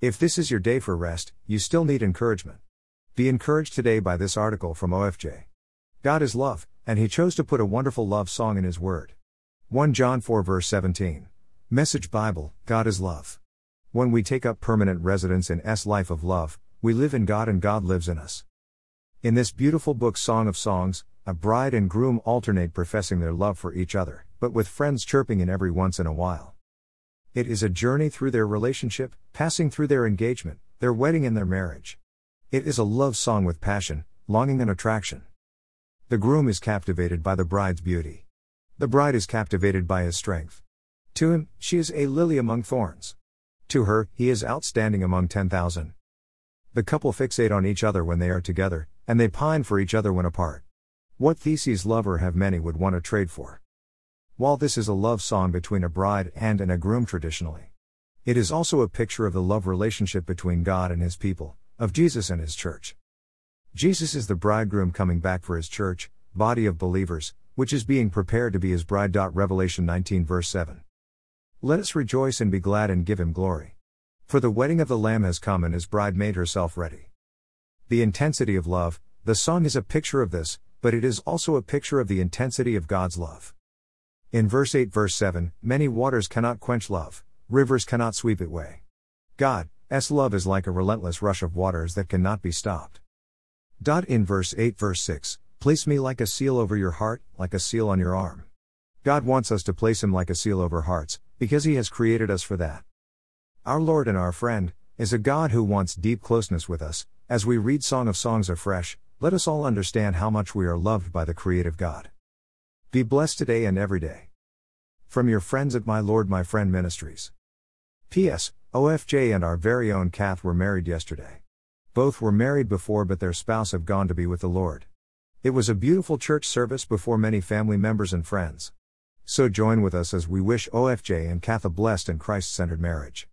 If this is your day for rest, you still need encouragement. Be encouraged today by this article from OFJ. God is love, and He chose to put a wonderful love song in His Word. 1 John 4 verse 17. Message Bible God is love. When we take up permanent residence in S life of love, we live in God and God lives in us. In this beautiful book Song of Songs, a bride and groom alternate professing their love for each other, but with friends chirping in every once in a while. It is a journey through their relationship, passing through their engagement, their wedding, and their marriage. It is a love song with passion, longing, and attraction. The groom is captivated by the bride's beauty. The bride is captivated by his strength. To him, she is a lily among thorns. To her, he is outstanding among 10,000. The couple fixate on each other when they are together, and they pine for each other when apart. What theses lover have many would want to trade for. While this is a love song between a bride and an a groom traditionally, it is also a picture of the love relationship between God and his people, of Jesus and his church. Jesus is the bridegroom coming back for his church, body of believers, which is being prepared to be his bride. Revelation 19 verse 7. Let us rejoice and be glad and give him glory. For the wedding of the Lamb has come and his bride made herself ready. The intensity of love, the song is a picture of this, but it is also a picture of the intensity of God's love. In verse 8, verse 7, many waters cannot quench love, rivers cannot sweep it away. God's love is like a relentless rush of waters that cannot be stopped. In verse 8, verse 6, place me like a seal over your heart, like a seal on your arm. God wants us to place him like a seal over hearts, because he has created us for that. Our Lord and our friend is a God who wants deep closeness with us. As we read Song of Songs afresh, let us all understand how much we are loved by the creative God. Be blessed today and every day. From your friends at My Lord My Friend Ministries. P.S. OFJ and our very own Kath were married yesterday. Both were married before, but their spouse have gone to be with the Lord. It was a beautiful church service before many family members and friends. So join with us as we wish OFJ and Kath a blessed and Christ centered marriage.